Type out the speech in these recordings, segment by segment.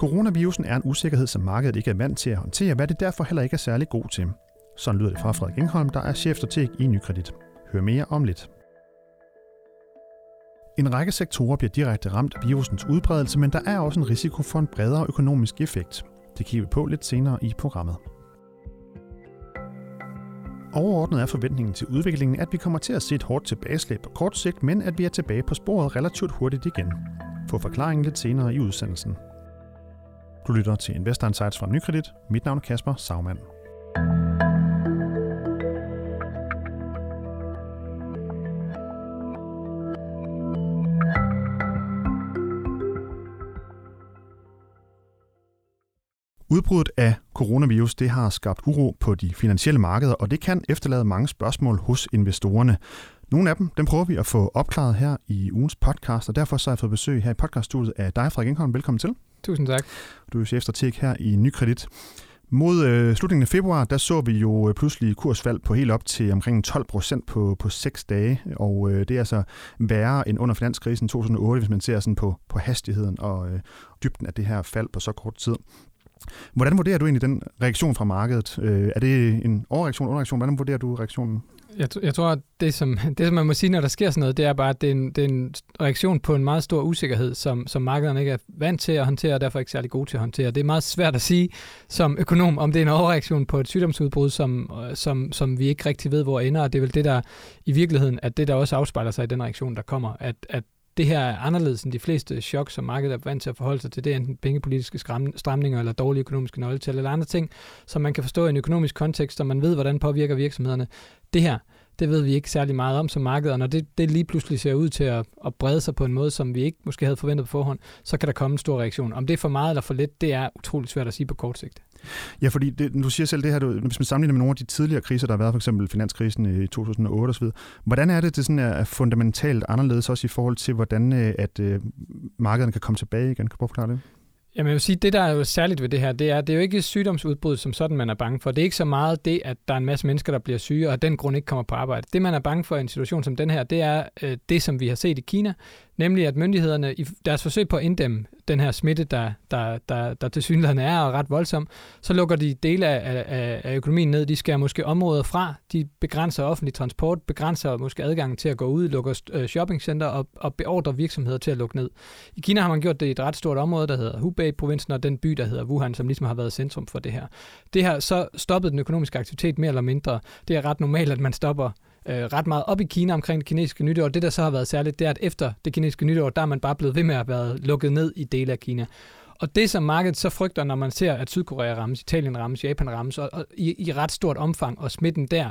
Coronavirusen er en usikkerhed, som markedet ikke er vant til at håndtere, hvad det derfor heller ikke er særlig god til. Sådan lyder det fra Frederik Engholm, der er chefstrateg i Nykredit. Hør mere om lidt. En række sektorer bliver direkte ramt af virusens udbredelse, men der er også en risiko for en bredere økonomisk effekt. Det kigger vi på lidt senere i programmet. Overordnet er forventningen til udviklingen, at vi kommer til at se et hårdt tilbageslag på kort sigt, men at vi er tilbage på sporet relativt hurtigt igen. Få forklaringen lidt senere i udsendelsen. Du lytter til Investor Insights fra Nykredit. Mit navn er Kasper Sagmann. Udbruddet af coronavirus det har skabt uro på de finansielle markeder, og det kan efterlade mange spørgsmål hos investorerne. Nogle af dem, dem prøver vi at få opklaret her i ugens podcast, og derfor så har jeg fået besøg her i podcaststudiet af dig, Frederik Ingholm. Velkommen til. Tusind tak. Du er chefstrateg her i Nykredit. Mod øh, slutningen af februar, der så vi jo øh, pludselig kursfald på helt op til omkring 12 procent på, på 6 dage, og øh, det er altså værre end under finanskrisen 2008, hvis man ser sådan på, på hastigheden og øh, dybden af det her fald på så kort tid. Hvordan vurderer du egentlig den reaktion fra markedet? Øh, er det en overreaktion, underreaktion? Hvordan vurderer du reaktionen? Jeg, jeg tror, at det som, det, som man må sige, når der sker sådan noget, det er bare, at det er en, det er en reaktion på en meget stor usikkerhed, som, som markederne ikke er vant til at håndtere, og derfor ikke særlig gode til at håndtere. Det er meget svært at sige som økonom, om det er en overreaktion på et sygdomsudbrud, som, øh, som, som vi ikke rigtig ved, hvor ender. Og det er vel det, der i virkeligheden, at det, der også afspejler sig i den reaktion, der kommer, at, at det her er anderledes end de fleste chok, som markedet er vant til at forholde sig til. Det er enten pengepolitiske stramninger eller dårlige økonomiske nøgletal eller andre ting, som man kan forstå i en økonomisk kontekst, og man ved, hvordan påvirker virksomhederne. Det her, det ved vi ikke særlig meget om som marked, og når det, det lige pludselig ser ud til at, at brede sig på en måde, som vi ikke måske havde forventet på forhånd, så kan der komme en stor reaktion. Om det er for meget eller for lidt, det er utroligt svært at sige på kort sigt. Ja, fordi det, du siger selv det her, du, hvis man sammenligner med nogle af de tidligere kriser, der har været, for eksempel finanskrisen øh, i 2008 osv., hvordan er det, det sådan er fundamentalt anderledes også i forhold til, hvordan øh, at, øh, markederne kan komme tilbage igen? Kan du forklare det? Jamen jeg vil sige, det der er jo særligt ved det her, det er, det er jo ikke sygdomsudbrud som sådan, man er bange for. Det er ikke så meget det, at der er en masse mennesker, der bliver syge, og af den grund ikke kommer på arbejde. Det, man er bange for i en situation som den her, det er øh, det, som vi har set i Kina, nemlig at myndighederne i deres forsøg på at inddæmme den her smitte, der, der, der, der til synligheden er og ret voldsom, så lukker de dele af, af, af økonomien ned. De skærer måske områder fra, de begrænser offentlig transport, begrænser måske adgangen til at gå ud, lukker øh, shoppingcenter og, og beordrer virksomheder til at lukke ned. I Kina har man gjort det i et ret stort område, der hedder Hubei-provinsen, og den by, der hedder Wuhan, som ligesom har været centrum for det her. Det her så stoppet den økonomiske aktivitet mere eller mindre. Det er ret normalt, at man stopper øh, ret meget op i Kina omkring det kinesiske nytår. Det, der så har været særligt, det er, at efter det kinesiske nytår, der er man bare blevet ved med at være lukket ned i dele af Kina. Og det, som markedet så frygter, når man ser, at Sydkorea rammes, Italien rammes, Japan rammes, og, og i, i ret stort omfang, og smitten der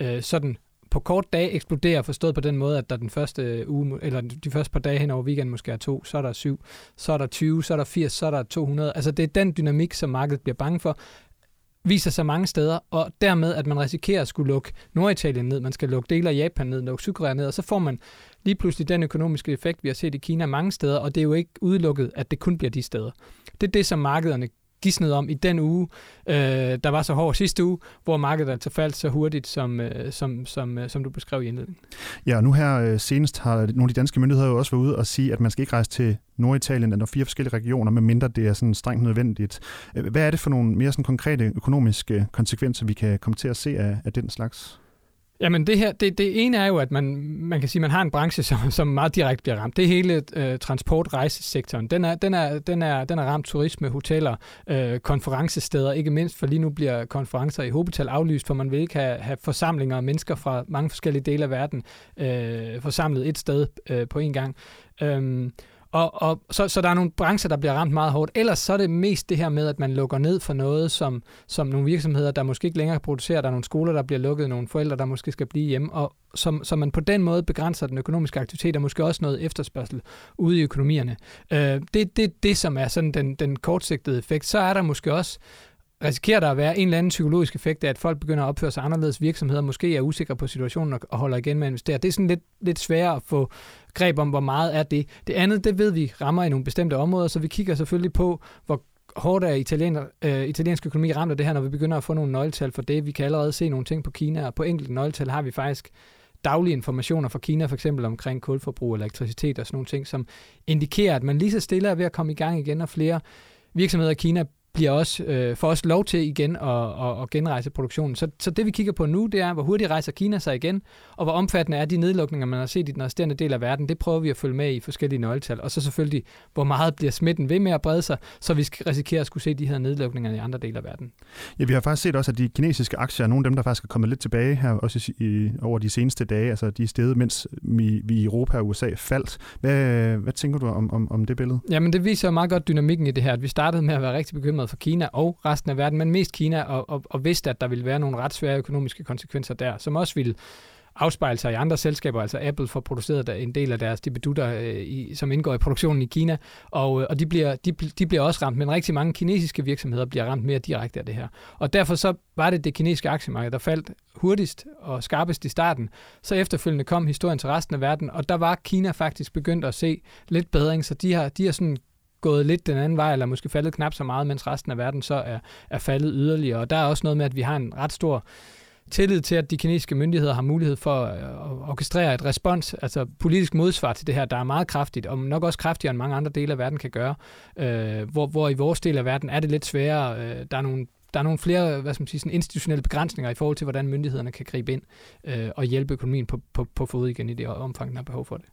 øh, sådan på kort dag eksploderer, forstået på den måde, at der den første uge, eller de første par dage hen over weekenden måske er to, så er der syv, så er der 20, så er der 80, så er der 200. Altså det er den dynamik, som markedet bliver bange for viser sig mange steder, og dermed, at man risikerer at skulle lukke Norditalien ned, man skal lukke dele af Japan ned, lukke Sydkorea ned, og så får man lige pludselig den økonomiske effekt, vi har set i Kina mange steder, og det er jo ikke udelukket, at det kun bliver de steder. Det er det, som markederne gisnet om i den uge, øh, der var så hård sidste uge, hvor markedet altså faldt så hurtigt, som, øh, som, som, øh, som du beskrev i indledningen. Ja, og nu her øh, senest har nogle af de danske myndigheder jo også været ude og sige, at man skal ikke rejse til Norditalien eller fire forskellige regioner, medmindre det er sådan strengt nødvendigt. Øh, hvad er det for nogle mere sådan konkrete økonomiske konsekvenser, vi kan komme til at se af, af den slags? Jamen det her, det, det ene er jo, at man, man kan sige, at man har en branche, som, som meget direkte bliver ramt. Det er hele øh, transportrejsesektoren. Den er, den, er, den, er, den er ramt turisme, hoteller, øh, konferencesteder, ikke mindst, for lige nu bliver konferencer i hovedbetal aflyst, for man vil ikke have, have forsamlinger af mennesker fra mange forskellige dele af verden øh, forsamlet et sted øh, på en gang. Øh, og, og så, så der er nogle brancher, der bliver ramt meget hårdt. Ellers så er det mest det her med, at man lukker ned for noget, som, som nogle virksomheder, der måske ikke længere kan producere. Der er nogle skoler, der bliver lukket, nogle forældre, der måske skal blive hjemme. Og som, som man på den måde begrænser den økonomiske aktivitet, og måske også noget efterspørgsel ude i økonomierne. Øh, det er det, det, som er sådan den, den kortsigtede effekt. Så er der måske også risikerer der at være en eller anden psykologisk effekt af, at folk begynder at opføre sig anderledes. Virksomheder måske er usikre på situationen og holder igen med at investere. Det er sådan lidt, lidt sværere at få greb om, hvor meget er det. Det andet, det ved vi rammer i nogle bestemte områder, så vi kigger selvfølgelig på, hvor hårdt er italiener, øh, italiensk økonomi ramt af det her, når vi begynder at få nogle nøgletal for det. Vi kan allerede se nogle ting på Kina, og på enkelte nøgletal har vi faktisk daglige informationer fra Kina, for eksempel omkring kulforbrug, elektricitet og sådan nogle ting, som indikerer, at man lige så stille er ved at komme i gang igen, og flere virksomheder i Kina bliver også, øh, får også lov til igen at, at, at genrejse produktionen. Så, så det vi kigger på nu, det er, hvor hurtigt rejser Kina sig igen, og hvor omfattende er de nedlukninger, man har set i den resterende del af verden. Det prøver vi at følge med i forskellige nøgletal. Og så selvfølgelig, hvor meget bliver smitten ved med at brede sig, så vi skal risikere at skulle se de her nedlukninger i andre dele af verden. Ja, vi har faktisk set også, at de kinesiske aktier er nogle af dem, der faktisk er kommet lidt tilbage her, også i, over de seneste dage. Altså de er steget, mens vi, vi i Europa og USA faldt. Hvad, hvad tænker du om, om, om det billede? Jamen det viser meget godt dynamikken i det her, at vi startede med at være rigtig bekymrede for Kina og resten af verden, men mest Kina, og, og, og vidste, at der ville være nogle ret svære økonomiske konsekvenser der, som også ville afspejle sig i andre selskaber, altså Apple får produceret en del af deres dibedutter, øh, i, som indgår i produktionen i Kina, og, øh, og de, bliver, de, de bliver også ramt, men rigtig mange kinesiske virksomheder bliver ramt mere direkte af det her. Og derfor så var det det kinesiske aktiemarked, der faldt hurtigst og skarpest i starten. Så efterfølgende kom historien til resten af verden, og der var Kina faktisk begyndt at se lidt bedring, så de har, de har sådan gået lidt den anden vej, eller måske faldet knap så meget, mens resten af verden så er, er faldet yderligere. Og der er også noget med, at vi har en ret stor tillid til, at de kinesiske myndigheder har mulighed for øh, at orkestrere et respons, altså politisk modsvar til det her, der er meget kraftigt, og nok også kraftigere end mange andre dele af verden kan gøre. Øh, hvor, hvor i vores del af verden er det lidt sværere. Øh, der er nogle der er nogle flere hvad skal man sige, sådan institutionelle begrænsninger i forhold til, hvordan myndighederne kan gribe ind øh, og hjælpe økonomien på, på, på fod igen i det omfang, den har behov for det.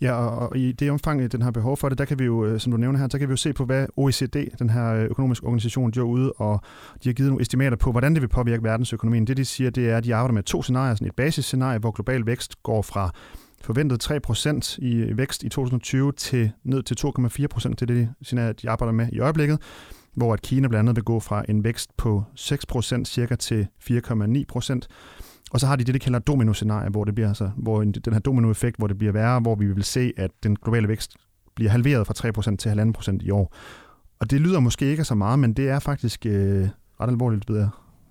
Ja, og, i det omfang, øh, den har behov for det, der kan vi jo, øh, som du nævner her, så kan vi jo se på, hvad OECD, den her øh, økonomiske organisation, jo ude, og de har givet nogle estimater på, hvordan det vil påvirke verdensøkonomien. Det, de siger, det er, at de arbejder med to scenarier. Sådan et basisscenarie, hvor global vækst går fra forventet 3% i vækst i 2020 til ned til 2,4%. Det er det scenarie, de arbejder med i øjeblikket hvor at Kina blandt andet vil gå fra en vækst på 6% cirka til 4,9%. Og så har de det, de kalder domino-scenarie, hvor det bliver altså, hvor den her dominoeffekt, hvor det bliver værre, hvor vi vil se, at den globale vækst bliver halveret fra 3% til 1,5% i år. Og det lyder måske ikke så meget, men det er faktisk øh, ret alvorligt, ved jeg.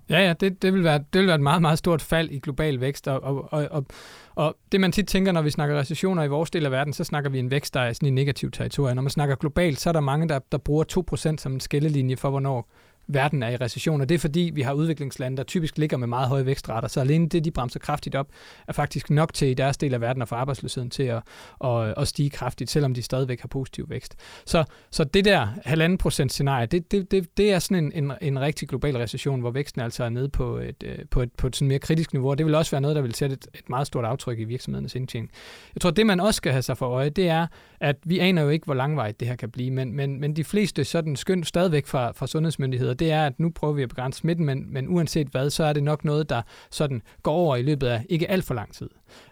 Ja, ja, det, det, vil være, det vil være et meget, meget stort fald i global vækst, og, og, og, og, og det man tit tænker, når vi snakker recessioner i vores del af verden, så snakker vi en vækst, der er sådan i negativ territorie. Når man snakker globalt, så er der mange, der, der bruger 2% som en skillelinje for, hvornår verden er i recession, og det er fordi, vi har udviklingslande, der typisk ligger med meget høje vækstrater, så alene det, de bremser kraftigt op, er faktisk nok til i deres del af verden at få arbejdsløsheden til at, at, at stige kraftigt, selvom de stadigvæk har positiv vækst. Så, så det der halvanden procent scenarie, det, det, det, det er sådan en, en, en rigtig global recession, hvor væksten altså er nede på et, øh, på et, på et sådan mere kritisk niveau, og det vil også være noget, der vil sætte et, et meget stort aftryk i virksomhedernes indtjening. Jeg tror, det man også skal have sig for øje, det er, at vi aner jo ikke, hvor langvejt det her kan blive, men, men, men de fleste sådan skynd stadigvæk fra, fra sundhedsmyndigheder, det er, at nu prøver vi at begrænse smitten, men, men uanset hvad, så er det nok noget, der sådan går over i løbet af ikke alt for lang tid.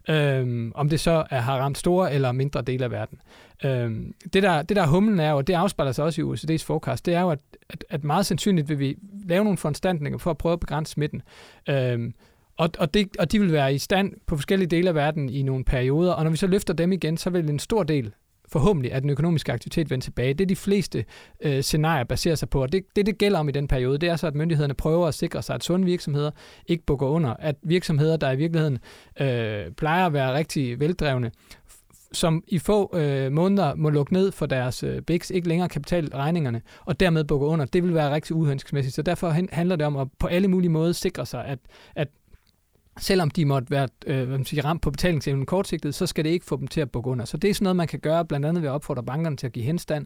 Øhm, om det så er, har ramt store eller mindre dele af verden. Øhm, det, der, det der humlen er, og det afspejler sig også i OECD's forecast, det er jo, at, at, at meget sandsynligt vil vi lave nogle foranstaltninger for at prøve at begrænse smitten. Øhm, og, og, det, og de vil være i stand på forskellige dele af verden i nogle perioder, og når vi så løfter dem igen, så vil en stor del forhåbentlig at den økonomiske aktivitet vender tilbage. Det er de fleste øh, scenarier baserer sig på, og det, det, det gælder om i den periode, det er så, at myndighederne prøver at sikre sig, at sunde virksomheder ikke bukker under, at virksomheder, der i virkeligheden øh, plejer at være rigtig veldrevne, som i få øh, måneder må lukke ned for deres øh, BIX, ikke længere kapitalregningerne, og dermed bukke under. Det vil være rigtig uhensigtsmæssigt. Så derfor handler det om at på alle mulige måder sikre sig, at, at selvom de måtte være øh, hvad man siger, ramt på betalingsevnen kortsigtet, så skal det ikke få dem til at bukke under. Så det er sådan noget, man kan gøre, blandt andet ved at opfordre bankerne til at give henstand,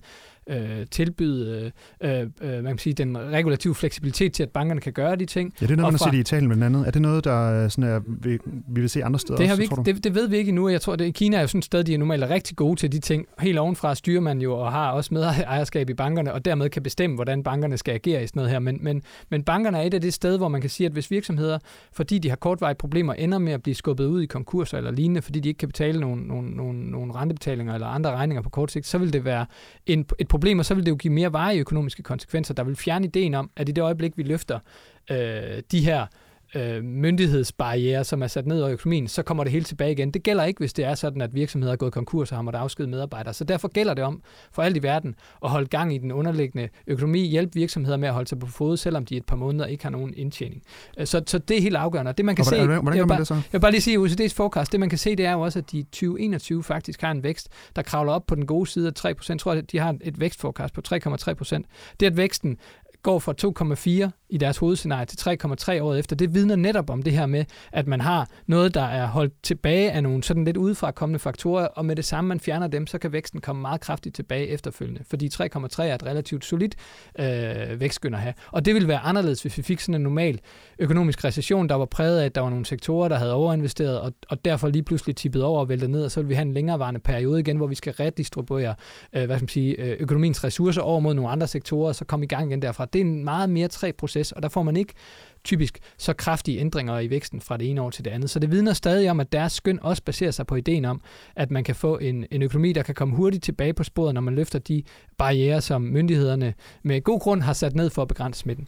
øh, tilbyde øh, øh, man kan sige, den regulative fleksibilitet til, at bankerne kan gøre de ting. Ja, det er noget, man fra, har set i Italien blandt andet. Er det noget, der sådan er, vi, vi vil se andre steder det har vi ikke, det, det ved vi ikke endnu. Jeg tror, at Kina er jo sådan et sted, de er normalt rigtig gode til de ting. Helt ovenfra styrer man jo og har også medejerskab i bankerne, og dermed kan bestemme, hvordan bankerne skal agere i sådan noget her. Men, men, men bankerne er et af det sted, hvor man kan sige, at hvis virksomheder, fordi de har kortvarige problemer, ender med at blive skubbet ud i konkurser eller lignende, fordi de ikke kan betale nogle, nogle, nogle, nogle rentebetalinger eller andre regninger på kort sigt, så vil det være en, et problem, og så vil det jo give mere varige økonomiske konsekvenser, der vil fjerne ideen om, at i det øjeblik, vi løfter øh, de her øh, myndighedsbarriere, som er sat ned over økonomien, så kommer det hele tilbage igen. Det gælder ikke, hvis det er sådan, at virksomheder er gået konkurs og har måttet afskede medarbejdere. Så derfor gælder det om for alt i verden at holde gang i den underliggende økonomi, hjælpe virksomheder med at holde sig på fod, selvom de et par måneder ikke har nogen indtjening. Øh, så, så det er helt afgørende. Det man kan hvordan, se, hvordan gør man det så? Jeg vil bare lige sige, OECD's forecast, det man kan se, det er jo også, at de 2021 faktisk har en vækst, der kravler op på den gode side af 3%. Jeg tror, at de har et vækstforecast på 3,3%. Det at væksten går fra 2,4 i deres hovedscenarie til 3,3 året efter, det vidner netop om det her med, at man har noget, der er holdt tilbage af nogle sådan lidt udefra kommende faktorer, og med det samme, man fjerner dem, så kan væksten komme meget kraftigt tilbage efterfølgende, fordi 3,3 er et relativt solidt øh, vækstskøn at have. Og det ville være anderledes, hvis vi fik sådan en normal økonomisk recession, der var præget af, at der var nogle sektorer, der havde overinvesteret, og, og derfor lige pludselig tippet over og væltet ned, og så vil vi have en længerevarende periode igen, hvor vi skal redistribuere øh, hvad skal man sige, øh, økonomiens ressourcer over mod nogle andre sektorer, så komme i gang igen derfra. Det er en meget mere træ proces, og der får man ikke typisk så kraftige ændringer i væksten fra det ene år til det andet. Så det vidner stadig om, at deres skøn også baserer sig på ideen om, at man kan få en, en økonomi, der kan komme hurtigt tilbage på sporet, når man løfter de barriere, som myndighederne med god grund har sat ned for at begrænse smitten.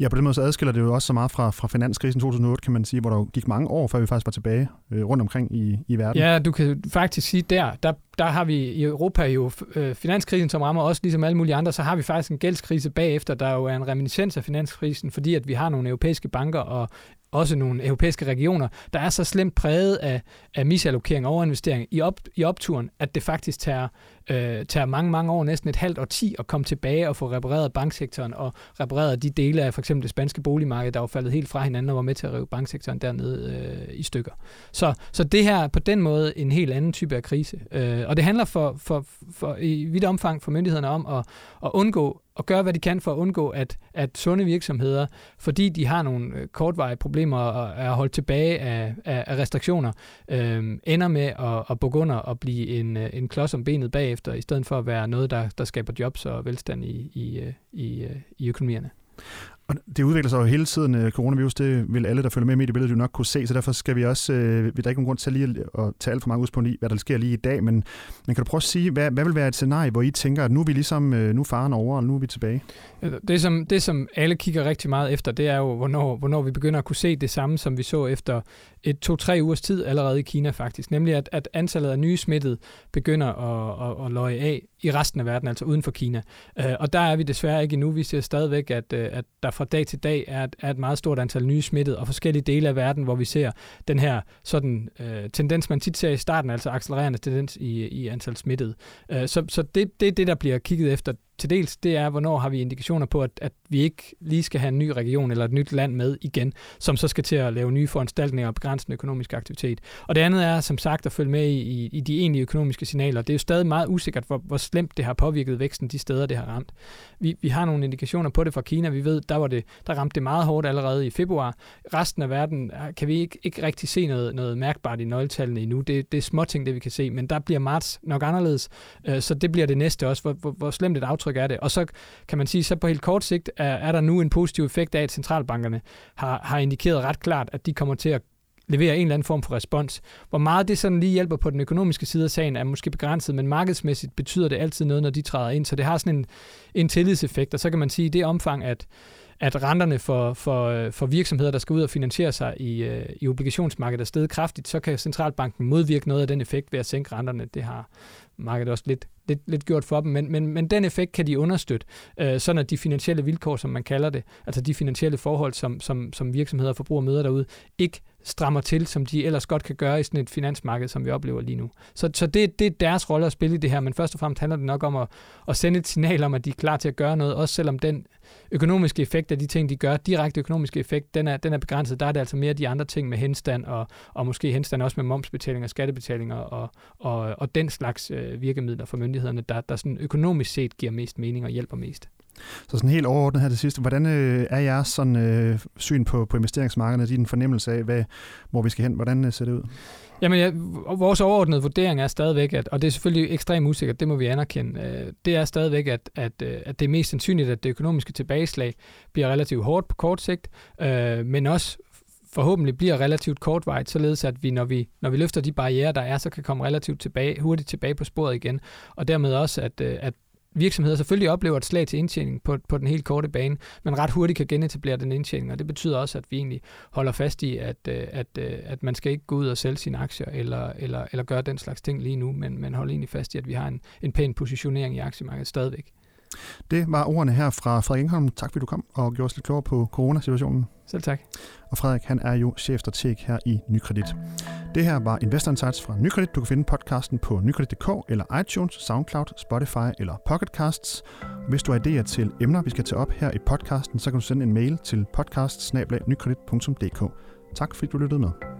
Ja, på den måde så adskiller det jo også så meget fra, fra finanskrisen 2008, kan man sige, hvor der gik mange år, før vi faktisk var tilbage øh, rundt omkring i, i verden. Ja, du kan faktisk sige, der, der, der har vi i Europa jo øh, finanskrisen, som rammer os, ligesom alle mulige andre, så har vi faktisk en gældskrise bagefter, der jo er en reminiscens af finanskrisen, fordi at vi har nogle europæiske banker og også nogle europæiske regioner, der er så slemt præget af, af misallokering og overinvestering i, op, i opturen, at det faktisk tager, øh, tager mange, mange år, næsten et halvt årti, at komme tilbage og få repareret banksektoren og repareret de dele af for eksempel det spanske boligmarked, der var faldet helt fra hinanden og var med til at rive banksektoren dernede øh, i stykker. Så, så det her på den måde en helt anden type af krise. Øh, og det handler for, for, for, i vidt omfang for myndighederne om at, at undgå og gøre, hvad de kan for at undgå, at, at sunde virksomheder, fordi de har nogle øh, kortvarige problemer og er holdt tilbage af, af, af restriktioner, øh, ender med at, at bukke under og blive en, øh, en klods om benet bagefter, i stedet for at være noget, der, der skaber jobs og velstand i, i, øh, i, i økonomierne. Og det udvikler sig jo hele tiden. Øh, coronavirus, det vil alle, der følger med i mediebilledet, jo nok kunne se, så derfor skal vi også, øh, vi er ikke nogen grund til lige at tage alt for mange udspunkt i, hvad der sker lige i dag, men, men kan du prøve at sige, hvad, hvad vil være et scenarie, hvor I tænker, at nu er vi ligesom, øh, nu er faren over, og nu er vi tilbage? Det som, det, som alle kigger rigtig meget efter, det er jo, hvornår, hvornår vi begynder at kunne se det samme, som vi så efter et to-tre ugers tid allerede i Kina faktisk. Nemlig, at, at antallet af nye smittede begynder at, at, at løje af i resten af verden, altså uden for Kina. Øh, og der er vi desværre ikke endnu. Vi ser stadigvæk, at, øh, at der fra dag til dag er, er et meget stort antal nye smittede, og forskellige dele af verden, hvor vi ser den her sådan øh, tendens, man tit ser i starten, altså accelererende tendens i, i antal smittede. Øh, så så det, det er det, der bliver kigget efter til dels, det er, hvornår har vi indikationer på, at, at vi ikke lige skal have en ny region eller et nyt land med igen, som så skal til at lave nye foranstaltninger og begrænse den økonomiske aktivitet. Og det andet er, som sagt, at følge med i, i de egentlige økonomiske signaler. Det er jo stadig meget usikkert, hvor, hvor slemt det har påvirket væksten de steder, det har ramt. Vi, vi har nogle indikationer på det fra Kina. Vi ved, der, var det, der ramte det meget hårdt allerede i februar. Resten af verden ah, kan vi ikke, ikke rigtig se noget, noget mærkbart i nøgletallene endnu. Det, det er småting, det vi kan se, men der bliver marts nok anderledes, øh, så det bliver det næste også. Hvor, hvor, hvor slemt et aftryk indtryk af det. Og så kan man sige, så på helt kort sigt er, er der nu en positiv effekt af, at centralbankerne har, har indikeret ret klart, at de kommer til at levere en eller anden form for respons. Hvor meget det sådan lige hjælper på den økonomiske side af sagen, er måske begrænset, men markedsmæssigt betyder det altid noget, når de træder ind. Så det har sådan en, en tillidseffekt, og så kan man sige, at i det omfang, at, at renterne for, for, for virksomheder, der skal ud og finansiere sig i, øh, i obligationsmarkedet er steget kraftigt, så kan centralbanken modvirke noget af den effekt ved at sænke renterne. Det har markedet også lidt, lidt, lidt gjort for dem, men, men, men den effekt kan de understøtte, øh, sådan at de finansielle vilkår, som man kalder det, altså de finansielle forhold, som, som, som virksomheder og forbrugere møder derude, ikke strammer til, som de ellers godt kan gøre i sådan et finansmarked, som vi oplever lige nu. Så, så det, det er deres rolle at spille i det her, men først og fremmest handler det nok om at, at sende et signal om, at de er klar til at gøre noget, også selvom den økonomiske effekt af de ting, de gør, direkte økonomiske effekt, den er, den er begrænset. Der er det altså mere de andre ting med henstand, og, og måske henstand også med momsbetalinger, skattebetalinger og, og, og den slags øh, virkemidler for myndighederne, der, der sådan økonomisk set giver mest mening og hjælper mest. Så sådan helt overordnet her til sidst, hvordan øh, er jeres sådan, øh, syn på, på investeringsmarkederne, din fornemmelse af, hvad, hvor vi skal hen? Hvordan øh, ser det ud? Jamen, ja, vores overordnede vurdering er stadigvæk, at, og det er selvfølgelig ekstremt usikkert, det må vi anerkende, øh, det er stadigvæk, at, at, øh, at det er mest sandsynligt, at det økonomiske tilbageslag bliver relativt hårdt på kort sigt, øh, men også forhåbentlig bliver relativt kortvarigt, således at vi når, vi, når vi løfter de barriere, der er, så kan komme relativt tilbage, hurtigt tilbage på sporet igen, og dermed også, at, øh, at virksomheder selvfølgelig oplever et slag til indtjening på, på den helt korte bane, men ret hurtigt kan genetablere den indtjening, og det betyder også, at vi egentlig holder fast i, at, øh, at, øh, at man skal ikke gå ud og sælge sine aktier, eller, eller, eller gøre den slags ting lige nu, men, men holde egentlig fast i, at vi har en, en pæn positionering i aktiemarkedet stadigvæk. Det var ordene her fra Frederik Ingholm. Tak fordi du kom og gjorde os lidt klogere på coronasituationen. Selv tak. Og Frederik, han er jo chefstrateg her i Nykredit. Det her var Investor Insights fra Nykredit. Du kan finde podcasten på nykredit.dk eller iTunes, SoundCloud, Spotify eller Pocketcasts. Hvis du har idéer til emner, vi skal tage op her i podcasten, så kan du sende en mail til podcast Tak fordi du lyttede med.